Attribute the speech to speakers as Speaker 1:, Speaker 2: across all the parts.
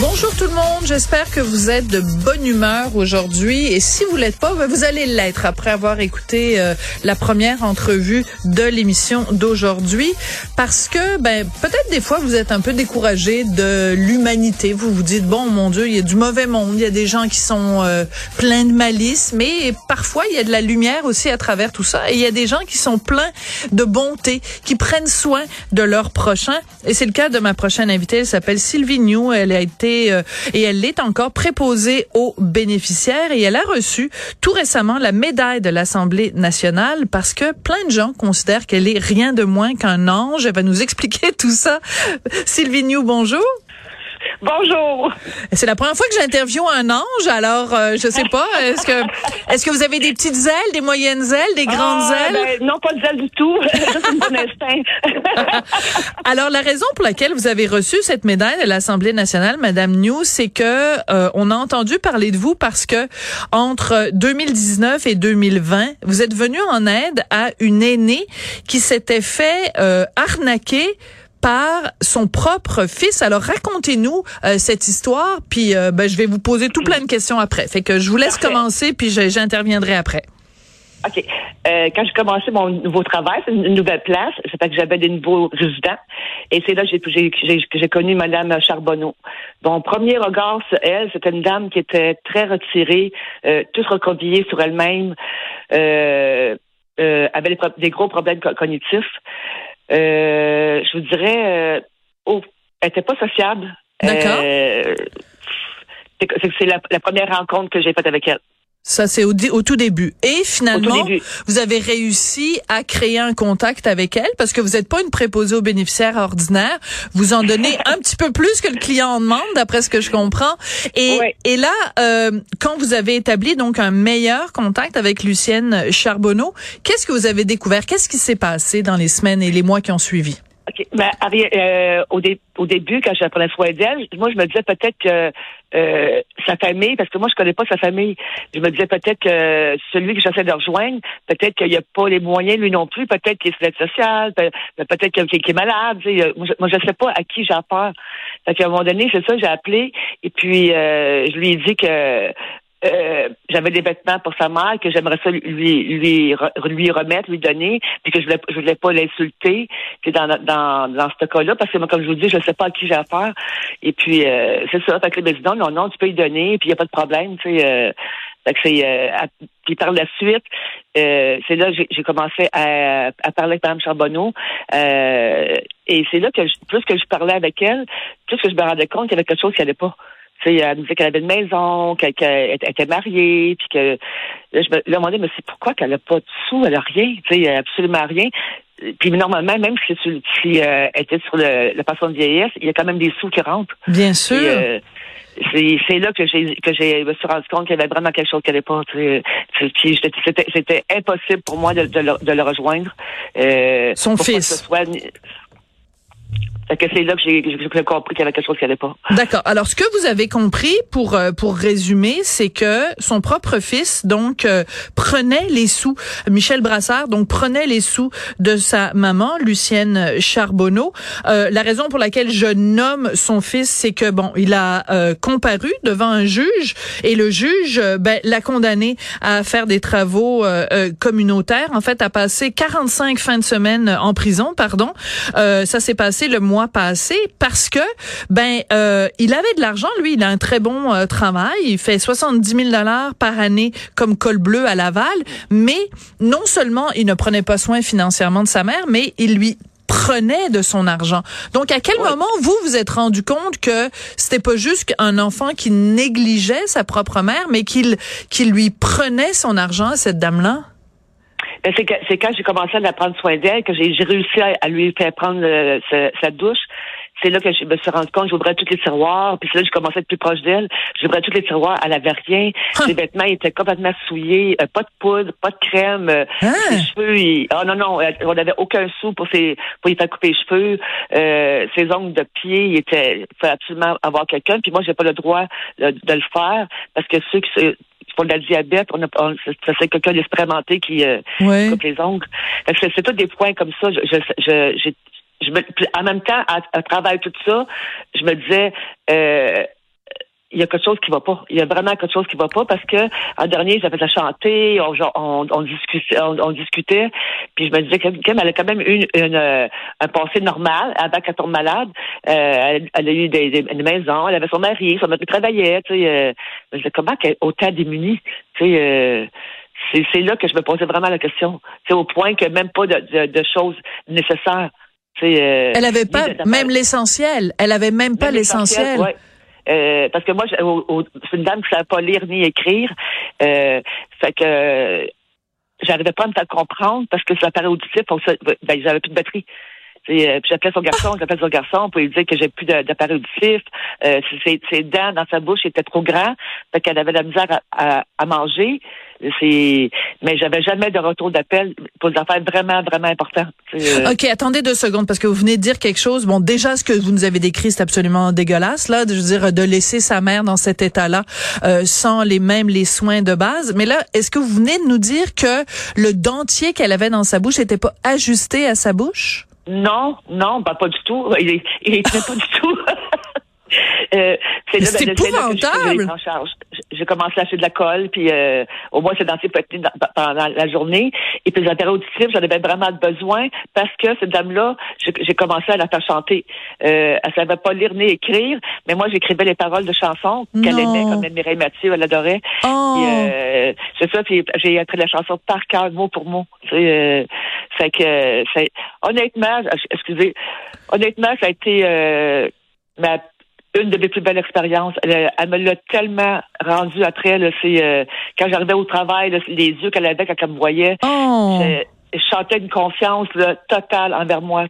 Speaker 1: Bonjour tout le monde, j'espère que vous êtes de bonne humeur aujourd'hui. Et si vous l'êtes pas, ben, vous allez l'être après avoir écouté euh, la première entrevue de l'émission d'aujourd'hui. Parce que ben peut-être des fois vous êtes un peu découragé de l'humanité, vous vous dites bon mon dieu, il y a du mauvais monde, il y a des gens qui sont euh, pleins de malice, mais parfois il y a de la lumière aussi à travers tout ça. Et il y a des gens qui sont pleins de bonté, qui prennent soin de leurs prochains et c'est le cas de ma prochaine invitée, elle s'appelle Sylvie New, elle a été euh, et elle l'est encore préposée aux bénéficiaires et elle a reçu tout récemment la médaille de l'Assemblée nationale parce que plein de gens considèrent qu'elle est rien de moins qu'un ange. Elle va nous expliquer tout ça. Sylvie New, bonjour.
Speaker 2: Bonjour.
Speaker 1: C'est la première fois que j'interviewe un ange, alors euh, je sais pas. Est-ce que est-ce que vous avez des petites ailes, des moyennes ailes, des grandes
Speaker 2: Ah,
Speaker 1: ailes?
Speaker 2: ben, non, pas d'ailes du tout. Une bonne instinct.
Speaker 1: Alors la raison pour laquelle vous avez reçu cette médaille de l'Assemblée nationale, Madame New, c'est que euh, on a entendu parler de vous parce que entre 2019 et 2020, vous êtes venu en aide à une aînée qui s'était fait euh, arnaquer par son propre fils. Alors racontez-nous euh, cette histoire, puis euh, ben, je vais vous poser tout plein de questions après. Fait que je vous laisse
Speaker 2: Parfait.
Speaker 1: commencer, puis j'interviendrai après.
Speaker 2: OK. Euh, quand j'ai commencé mon nouveau travail, c'est une nouvelle place. Ça fait que j'avais des nouveaux résidents. Et c'est là que j'ai, connu Madame Charbonneau. Mon premier regard sur elle, c'était une dame qui était très retirée, euh, toute recroquevillée sur elle-même, euh, euh, avait des, gros problèmes co- cognitifs. Euh, je vous dirais, euh, oh, elle était pas sociable.
Speaker 1: D'accord.
Speaker 2: Euh, c'est, c'est- c'est la, la première rencontre que j'ai faite avec elle.
Speaker 1: Ça, c'est au, au tout début. Et finalement,
Speaker 2: début.
Speaker 1: vous avez réussi à créer un contact avec elle parce que vous n'êtes pas une préposée aux bénéficiaires ordinaire. Vous en donnez un petit peu plus que le client en demande, d'après ce que je comprends. Et, et là, euh, quand vous avez établi donc un meilleur contact avec Lucienne Charbonneau, qu'est-ce que vous avez découvert? Qu'est-ce qui s'est passé dans les semaines et les mois qui ont suivi?
Speaker 2: OK. Ari- euh, au, dé- au début, quand prenais soin d'elle, moi, je me disais peut-être que euh, sa famille, parce que moi, je connais pas sa famille, je me disais peut-être que celui que j'essaie de rejoindre, peut-être qu'il n'y a pas les moyens, lui non plus, peut-être qu'il est sur l'aide sociale, peut- peut-être qu'il est malade. sais. Moi, je- je sais pas à qui j'ai affaire. Fait un moment donné, c'est ça, j'ai appelé, et puis euh, je lui ai dit que euh, j'avais des vêtements pour sa mère que j'aimerais ça lui lui lui remettre, lui donner, puis que je voulais je voulais pas l'insulter, dans dans dans ce cas-là, parce que moi, comme je vous dis, je sais pas à qui j'ai affaire. Et puis euh, c'est ça, fait que le président, non, non, tu peux lui donner, puis il y a pas de problème, tu sais. Euh, que c'est euh, puis par la suite, euh, c'est là que j'ai- commencé à, à parler avec Mme Charbonneau. Euh, et c'est là que je- plus que je parlais avec elle, plus que je me rendais compte qu'il y avait quelque chose qui allait pas. Tu sais, elle me disait qu'elle avait une maison, qu'elle était- mariée, puis que là, je me, là, donné, mais c'est pourquoi qu'elle a pas de sous, elle a rien, tu sais, absolument rien. Puis normalement, même si, tu- si euh, elle était sur le, la pension de vieillesse, il y a quand même des sous qui rentrent.
Speaker 1: Bien sûr.
Speaker 2: Euh, c'est là que j'ai que j'ai me suis rendu compte qu'il y avait vraiment quelque chose qui n'allait pas. tu sais. C'est- puis C'était c'était impossible pour moi de, de, le, de le rejoindre. Euh,
Speaker 1: Son fils.
Speaker 2: que ce soit ni- J'ai compris pas.
Speaker 1: D'accord. Alors, ce que vous avez compris, pour euh, pour résumer, c'est que son propre fils donc euh, prenait les sous. Michel Brassard donc prenait les sous de sa maman, Lucienne Charbonneau. Euh, la raison pour laquelle je nomme son fils, c'est que bon, il a euh, comparu devant un juge et le juge ben, l'a condamné à faire des travaux communautaires. En fait, à passer 45 fins de semaine en prison, pardon. Ça s'est passé le mois passé parce que ben euh, il avait de l'argent lui il a un très bon euh, travail il fait 70 000 dollars par année comme col bleu à Laval mais non seulement il ne prenait pas soin financièrement de sa mère mais il lui prenait de son argent. Donc, à quel moment vous vous êtes rendu compte que c'était pas juste un enfant qui négligeait sa propre mère, mais qu'il qu'il lui prenait son argent à cette dame-là?
Speaker 2: Ben, c'est, quand j'ai commencé à la prendre soin d'elle que j'ai, j'ai réussi à, lui faire prendre euh, sa, douche. C'est là que je me suis rendu compte, j'ouvrais tous les tiroirs, puis c'est là que j'ai commencé à être plus proche d'elle. J'ouvrais tous les tiroirs, elle avait rien. Ses vêtements étaient complètement souillés, euh, pas de poudre, pas de crème. Euh, hein? Ses cheveux, oh non, non, on n'avait aucun sou pour, ses, pour y faire couper les cheveux. Euh, ses ongles de pied, il était, il fallait absolument avoir quelqu'un. Puis moi, j'ai pas le droit de, le faire parce que ceux qui pour la diabète, on a, c'est quelqu'un d'expérimenté qui euh, coupe les ongles. C'est tous des points comme ça. Je, je, je, me, en même temps, à, à, travers tout ça, je me disais, euh, il y a quelque chose qui va pas. Il y a vraiment quelque chose qui va pas parce que en dernier, j'avais à chanter, on, on, on, discutait, on, discutait, puis je me disais qu'elle elle a quand même eu une, euh, un passé normal avant qu'elle tombe malade. Euh, elle, a eu des, des, une maison, elle avait son mari, son mari travaillait. Tu sais, euh, je me disais comment qu'elle est autant démunie. Tu sais, euh, c'est là que je me posais vraiment la question. C'est au point que même pas de, de, de choses nécessaires.
Speaker 1: Euh, elle avait pas même l'essentiel. Elle avait même pas l'essentiel.
Speaker 2: Euh, parce que moi, c'est une dame qui ne savait pas lire ni écrire. Euh, fait que j'arrivais pas à me faire comprendre parce que ça paraît auditif, ben, j'avais plus de batterie. Euh, puis j'appelais son garçon, j'appelais son garçon pour lui dire que j'ai plus d'appareil auditif. Euh, ses, ses, dents dans sa bouche étaient trop grands, fait qu'elle avait de la misère à, à manger. C'est, mais j'avais jamais de retour d'appel pour des affaires vraiment, vraiment importantes.
Speaker 1: Euh, OK, attendez deux secondes, parce que vous venez de dire quelque chose. Bon, déjà, ce que vous nous avez décrit, c'est absolument dégueulasse, là, de, je veux dire, de laisser sa mère dans cet état-là, euh, sans les mêmes les soins de base. Mais là, est-ce que vous venez de nous dire que le dentier qu'elle avait dans sa bouche n'était pas ajusté à sa bouche?
Speaker 2: Non, non, bah, pas du tout. Il, il était pas du tout.
Speaker 1: Euh, c'est ben, épouvantable.
Speaker 2: J'ai commencé à acheter de la colle, puis euh, au moins c'est être pendant la journée. Et puis les appareils auditifs, j'en avais vraiment besoin parce que cette dame-là, j'ai commencé à la faire chanter. Euh, elle savait pas lire ni écrire, mais moi j'écrivais les paroles de chansons qu'elle aimait, comme Mireille Mathieu, elle adorait. Oh. Euh, c'est ça, puis j'ai appris la chanson par cœur, mot pour mot. Euh, fait que, honnêtement, excusez, honnêtement, ça a été euh, ma une de mes plus belles expériences. Elle, me l'a tellement rendu après. C'est euh, quand j'arrivais au travail, les yeux qu'elle avait quand elle me voyait. Oh je chantais une confiance totale envers moi.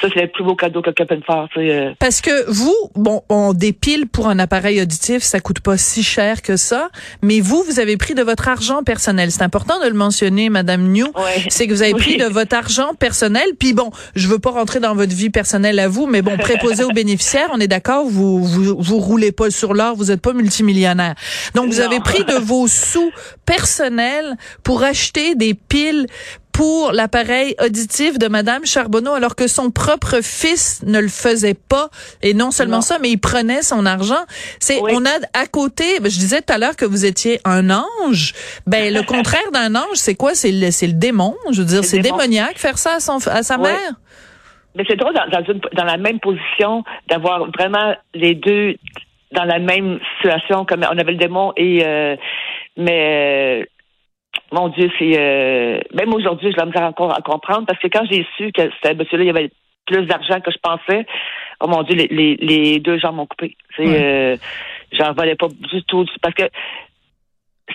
Speaker 2: Ça, c'est le plus beau cadeau que quelqu'un peut faire. Euh.
Speaker 1: Parce que vous, bon, on des piles pour un appareil auditif, ça coûte pas si cher que ça, mais vous, vous avez pris de votre argent personnel. C'est important de le mentionner, Madame New. C'est que vous avez pris de votre argent personnel. Puis bon, je veux pas rentrer dans votre vie personnelle à vous, mais bon, préposé aux bénéficiaires, on est d'accord, vous, vous, vous roulez pas sur l'or, vous êtes pas multimillionnaire. Donc, vous avez pris de vos sous personnels pour acheter des piles pour l'appareil auditif de Madame Charbonneau alors que son propre fils ne le faisait pas. Et non seulement ça mais il prenait son argent. C'est on a à côté ben, je disais tout à l'heure que vous étiez un ange. Ben le contraire d'un ange, c'est quoi? C'est le c'est le démon, je veux dire c'est démoniaque faire ça à son à sa mère.
Speaker 2: Mais c'est drôle dans, dans, une, dans la même position d'avoir vraiment les deux dans la même situation comme on avait le démon et euh, mais mon Dieu, c'est euh, même aujourd'hui, je me dire encore à comprendre parce que quand j'ai su que c'était monsieur-là, il y avait plus d'argent que je pensais, oh mon Dieu, les, les, deux gens m'ont coupé. C'est, euh, j'en valais pas du tout parce que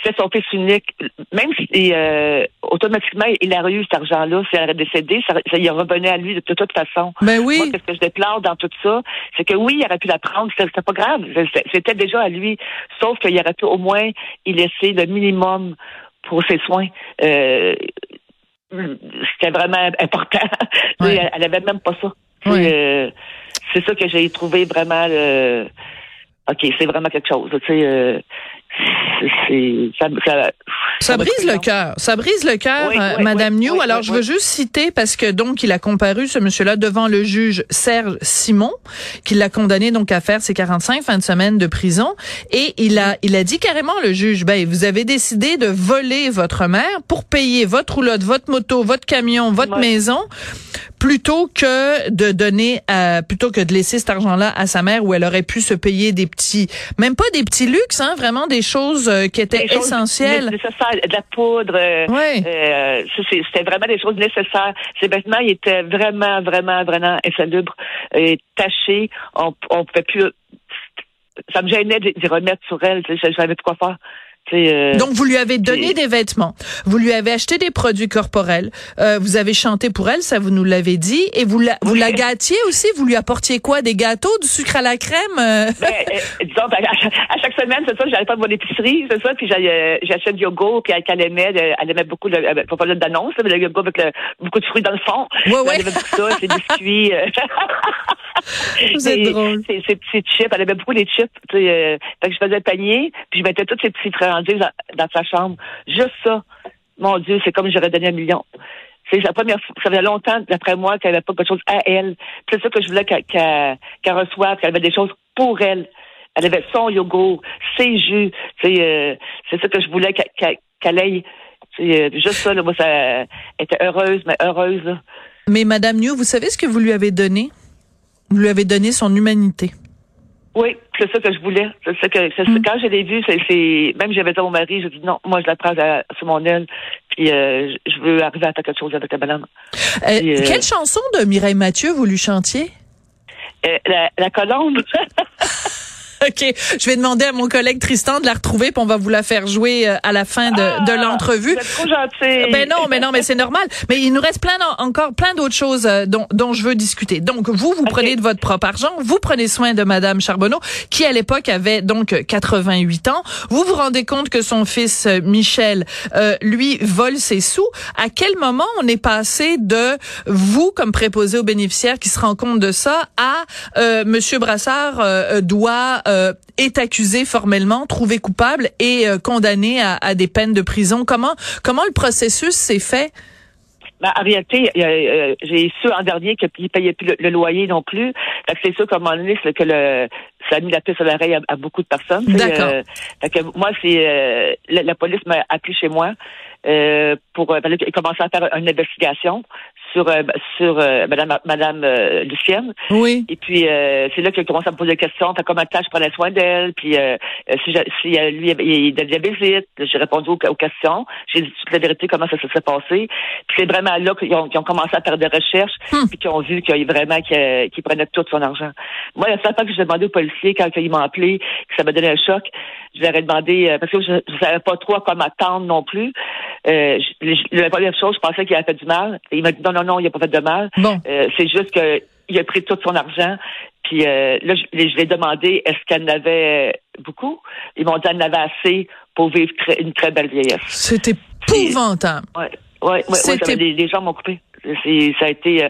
Speaker 2: c'est son fils unique. Même si euh, automatiquement il a eu cet argent-là, s'il aurait décédé, ça, ça y revenait à lui de toute, façon.
Speaker 1: Ben oui.
Speaker 2: Moi, ce que je déplore dans tout ça, c'est que oui, il aurait pu la prendre, c'était pas grave. C'était déjà à lui. Sauf qu'il aurait pu au moins y laisser le minimum pour ses soins. Euh, c'était vraiment important. elle, elle avait même pas ça. Euh, c'est ça que j'ai trouvé vraiment. ok, c'est vraiment quelque chose. Tu sais,
Speaker 1: ça, ça, brise le cœur. Ça brise le cœur, euh, Madame New. Alors, je veux juste citer parce que donc il a comparu ce monsieur-là devant le juge Serge Simon, qui l'a condamné donc à faire ses 45 fins de semaine de prison, et il a il a dit carrément le juge, ben vous avez décidé de voler votre mère pour payer votre roulotte, votre moto, votre camion, votre maison plutôt que de donner euh, plutôt que de laisser cet argent-là à sa mère où elle aurait pu se payer des petits même pas des petits luxes hein vraiment des choses euh, qui étaient essentielles.
Speaker 2: de la poudre euh,
Speaker 1: oui.
Speaker 2: c'était vraiment des choses nécessaires. Ces vêtements ils étaient vraiment vraiment vraiment insalubres et tachés. On on pouvait plus ça me gênait d'y remettre sur elle je, savais plus quoi faire
Speaker 1: Euh, Donc, vous lui avez donné des vêtements, vous lui avez acheté des produits corporels, euh, vous avez chanté pour elle, ça vous nous l'avez dit, et vous la, vous la gâtiez aussi, vous lui apportiez quoi, des gâteaux, du sucre à la crème? Euh?
Speaker 2: Ben, disons, ben, à, chaque semaine, c'est ça, j'allais pas de mon épicerie, c'est ça, puis j'achète du yogourt, puis elle, aimait, elle aimait beaucoup, le, faut pas d'annonce, mais le yogourt avec beaucoup de fruits dans le fond.
Speaker 1: Ouais, ouais.
Speaker 2: Elle aimait beaucoup ça, ses biscuits.
Speaker 1: c'est drôle.
Speaker 2: Ses, petits chips, elle aimait beaucoup les chips, fait que je faisais le panier, puis je mettais tous ces petits dans, sa chambre. Juste ça. Mon Dieu, c'est comme j'aurais donné un million. C'est la première fois. Ça faisait longtemps, d'après moi, qu'elle n'avait pas quelque chose à elle. C'est ça que je voulais qu'elle reçoive, qu'elle avait des choses pour elle. Elle avait son yogourt, ses jus. Euh, c'est ça que je voulais qu'elle ait. C'est euh, juste ça, là, moi, ça elle était heureuse, mais heureuse.
Speaker 1: Mais Madame New, vous savez ce que vous lui avez donné? Vous lui avez donné son humanité.
Speaker 2: Oui, c'est ça que je voulais. C'est ça que mm. quand je l'ai vu, c'est même j'avais dit à mon mari, j'ai dit non, moi je la prends sur mon aile, puis euh, je veux arriver à faire quelque chose avec la madame.
Speaker 1: Euh, euh, quelle chanson de Mireille Mathieu vous lui chantiez?
Speaker 2: la, la colombe.
Speaker 1: OK. Je vais demander à mon collègue Tristan de la retrouver, puis on va vous la faire jouer euh, à la fin de, de ah, l'entrevue.
Speaker 2: trop gentil.
Speaker 1: Ben non, mais non, mais c'est normal. Mais il nous reste plein encore plein d'autres choses euh, dont, dont je veux discuter. Donc, vous, vous prenez de votre propre argent, vous prenez soin de Madame Charbonneau, qui à l'époque avait donc 88 ans. Vous vous rendez compte que son fils euh, Michel, lui, vole ses sous. À quel moment on est passé de vous, comme préposé aux bénéficiaires, qui se rend compte de ça, à Monsieur Brassard doit euh, est accusé formellement, trouvé coupable et euh, condamné à, des peines de prison. Comment comment le processus s'est fait?
Speaker 2: Ben, en réalité, euh, j'ai su en dernier qu'il ne payait plus le, loyer non plus. C'est sûr qu'à un moment donné, que le, ça a mis la piste à l'oreille à, beaucoup de personnes.
Speaker 1: D'accord.
Speaker 2: moi, c'est la, police m'a appelé chez moi pour ben, commencer à faire une investigation sur euh, sur euh, Madame Madame euh, Lucienne.
Speaker 1: Oui.
Speaker 2: Et puis c'est là qu'il commence à me poser des questions. T'as comment je prenais soin d'elle? Puis si, si lui il de diabète, j'ai répondu aux, questions. J'ai dit toute la vérité comment ça s'est passé. Puis c'est vraiment là qu'ils ont, ont, commencé à faire des recherches hmm. puis qu'ils ont vu qu'il vraiment qu'il prenait tout son argent. Moi, la seule fois que j'ai demandé aux policiers quand ils m'ont appelé, que ça m'a donné un choc, je leur ai demandé parce que je, ne savais pas trop à quoi m'attendre non plus. Euh, la première chose, je pensais qu'il avait fait du mal. il m'a dit non, non, non, il n'a pas fait de mal.
Speaker 1: Bon.
Speaker 2: Euh, c'est juste qu'il a pris tout son argent. Puis euh, là, je, je lui ai demandé est-ce qu'elle en avait beaucoup? Ils m'ont dit qu'elle en avait assez pour vivre une très belle vieillesse.
Speaker 1: C'était épouvantable.
Speaker 2: Oui, ouais, ouais, ouais les, gens m'ont coupé. Ça a été euh,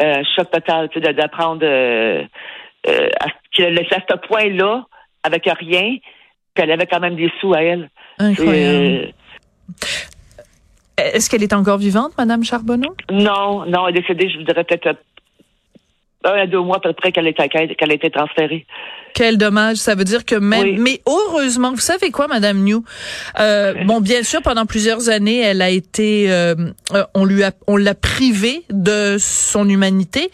Speaker 2: un choc total d'apprendre euh, euh, qu'elle laissé à ce point-là avec rien, qu'elle avait quand même des sous à elle.
Speaker 1: Incroyable. Est-ce qu'elle est encore vivante, Madame Charbonneau?
Speaker 2: Non, non, elle est décédée, je vous dirais peut-être un à deux mois à peu près qu'elle a été transférée.
Speaker 1: Quel dommage. Ça veut dire que même, mais heureusement, vous savez quoi, Madame New? Euh, bon, bien sûr, pendant plusieurs années, elle a été, euh, euh, on lui a, on l'a privée de son humanité,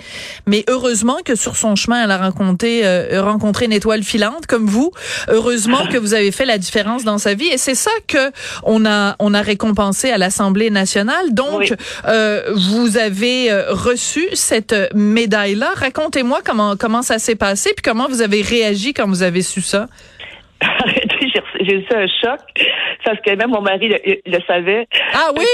Speaker 1: mais heureusement que sur son chemin, elle a rencontré, rencontré une étoile filante comme vous. Heureusement que vous avez fait la différence dans sa vie, et c'est ça que on a, on a récompensé à l'Assemblée nationale. Donc, vous avez reçu cette médaille-là. Racontez-moi comment, comment ça s'est passé, puis comment vous avez réagi quand vous avez su ça?
Speaker 2: j'ai eu un choc parce que même mon mari le, savait.
Speaker 1: Ah oui?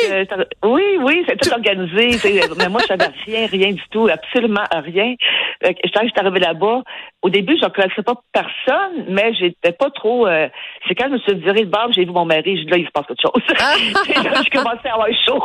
Speaker 2: oui, oui, c'est tout organisé. mais moi, je savais rien, rien du tout, absolument rien. Quand je suis arrivée là-bas, au début, je ne connaissais pas personne, mais j'étais pas trop. Euh, c'est quand je me suis virée de barbe, j'ai vu mon mari, j'ai dit là, il se passe quelque chose. Ah! je commençais à avoir chaud.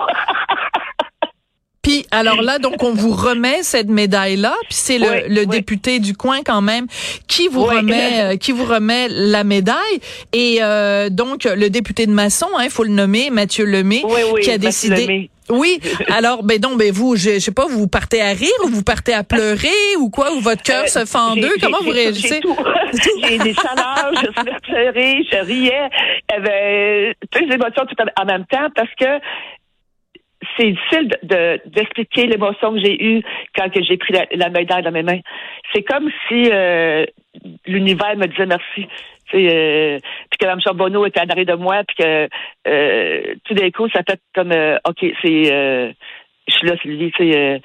Speaker 1: Puis alors là, donc on vous remet cette médaille-là, puis c'est le, député du coin quand même qui vous remet euh, qui vous remet la médaille. Et euh, donc le député de Masson, il hein, faut le nommer, Mathieu Lemay, qui a décidé. Oui. Alors, ben donc, ben vous, je, sais pas, vous partez à rire ou vous partez à pleurer ou quoi, ou votre cœur se fend en deux? Comment vous réagissez?
Speaker 2: J'ai des chaleurs, je suis à pleurer, je riais, y avait toutes les émotions tout en même temps parce que c'est difficile de, d'expliquer l'émotion que j'ai eue quand j'ai pris la, médaille dans mes mains. C'est comme si euh, l'univers me disait merci. Euh, puis que Mme Charbonneau était en arrière de moi, puis que euh, tout d'un coup, ça fait comme euh, OK, c'est euh, je suis là, Sylvie. Euh,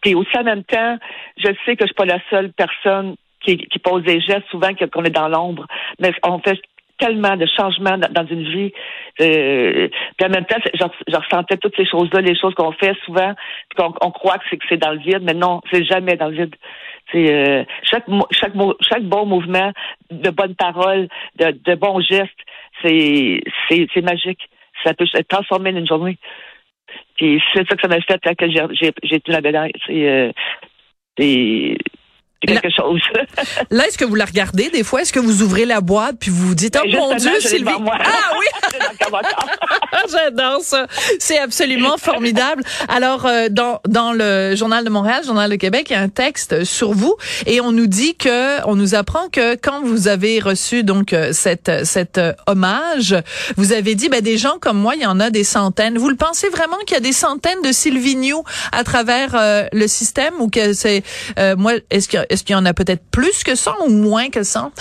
Speaker 2: puis aussi en même temps, je sais que je suis pas la seule personne qui, qui pose des gestes souvent qu'on est dans l'ombre. Mais on fait tellement de changements dans, une vie. Euh, puis en même temps, je, ressentais toutes ces choses-là, les choses qu'on fait souvent, puis qu'on on croit que c'est dans le vide, mais non, c'est jamais dans le vide. Euh, chaque chaque chaque bon mouvement, de bonnes paroles, de, de bons gestes, c'est c'est magique. Ça peut transformer une journée. Puis c'est ça que ça m'a fait quand j'ai j'ai été la médaille. C'est euh, c'est quelque chose.
Speaker 1: là, est-ce que vous la regardez des fois? Est-ce que vous ouvrez la boîte puis vous vous dites, oh mon Dieu, Sylvie. Ah oui! J'adore ça. C'est absolument formidable. Alors, euh, dans, dans le Journal de Montréal, Journal de Québec, il y a un texte sur vous et on nous dit que, on nous apprend que quand vous avez reçu donc euh, cette, cette euh, hommage, vous avez dit, ben, des gens comme moi, il y en a des centaines. Vous le pensez vraiment qu'il y a des centaines de Sylvie New à travers le système ou que c'est, moi, est-ce que est-ce qu'il y en a peut-être plus que ça ou moins que ça?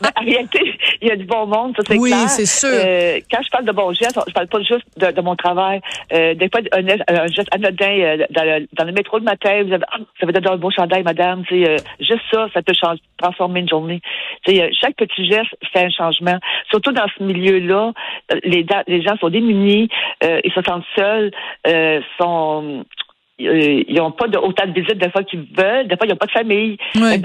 Speaker 2: Ben, en réalité, il y a du bon monde, ça c'est
Speaker 1: oui,
Speaker 2: clair.
Speaker 1: Oui, c'est sûr. Euh,
Speaker 2: quand je parle de bon geste, je parle pas juste de, mon travail. Euh, des fois, un, un geste anodin euh, dans, le, dans, le, métro de matin, vous avez, ah, ça veut dire un beau chandail, madame. C'est euh, juste ça, ça peut changer, transformer une journée. Chaque petit geste fait un changement. Surtout dans ce milieu-là, les, les gens sont démunis, ils se sentent seuls, sont euh, ils n'ont pas de, autant de visites des fois qu'ils veulent. Des fois, ils n'ont pas de famille. Euh,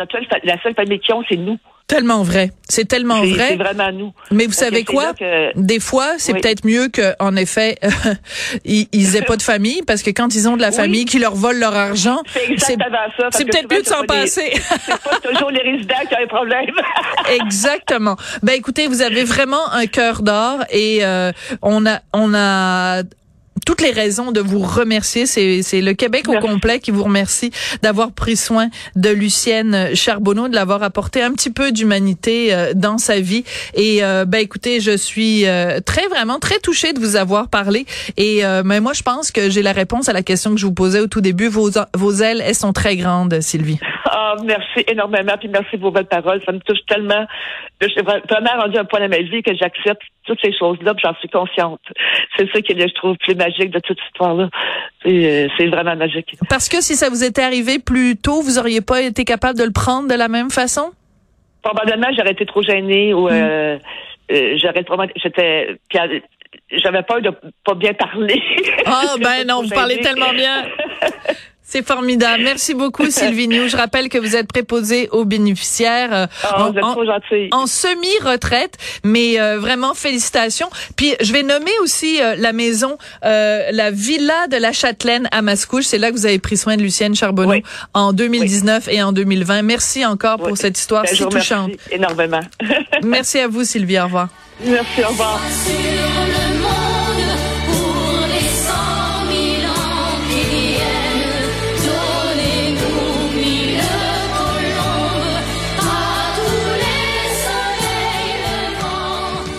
Speaker 2: la seule famille qu'ils ont, c'est nous.
Speaker 1: Tellement vrai. C'est tellement vrai.
Speaker 2: C'est vraiment nous.
Speaker 1: Mais vous savez quoi? Des fois, c'est peut-être mieux qu'en effet, ils, ils aient pas de famille parce que quand ils ont de la famille qui leur vole leur argent,
Speaker 2: c'est
Speaker 1: C'est peut-être mieux de s'en passer.
Speaker 2: c'est pas toujours les résidents qui ont un problème.
Speaker 1: Exactement. Ben écoutez, vous avez vraiment un cœur d'or et euh, on a on a toutes les raisons de vous remercier. C'est le Québec au complet qui vous remercie d'avoir pris soin de Lucienne Charbonneau, de l'avoir apporté un petit peu d'humanité euh, dans sa vie. Et euh, ben écoutez, je suis euh, très vraiment très touchée de vous avoir parlé. Et mais moi, je pense que j'ai la réponse à la question que je vous posais au tout début. Vos, vos ailes, elles sont très grandes, Sylvie.
Speaker 2: Ah, merci énormément, puis merci pour vos belles paroles. Ça me touche tellement. Je suis vraiment rendu un point dans ma vie que j'accepte toutes ces choses-là, j'en suis consciente. C'est ça qui est, je trouve, plus magique de toute cette histoire-là. Euh, c'est vraiment magique.
Speaker 1: Parce que si ça vous était arrivé plus tôt, vous auriez pas été capable de le prendre de la même façon?
Speaker 2: Probablement, j'aurais été trop gênée ou euh, hmm. euh, j'aurais trop... J'étais... J'avais peur de pas bien parler.
Speaker 1: Ah, ben non, vous parlez tellement bien. C'est formidable. Merci beaucoup, Sylvie New. Je rappelle que vous êtes préposée aux bénéficiaires euh,
Speaker 2: oh, en,
Speaker 1: en semi-retraite, mais euh, vraiment félicitations. Puis je vais nommer aussi euh, la maison, la villa de la Châtelaine à Mascouche. C'est là que vous avez pris soin de Lucienne Charbonneau en 2019 et en 2020. Merci encore pour cette histoire ben, si touchante.
Speaker 2: énormément.
Speaker 1: Merci à vous, Sylvie. Au revoir.
Speaker 2: Merci, au revoir.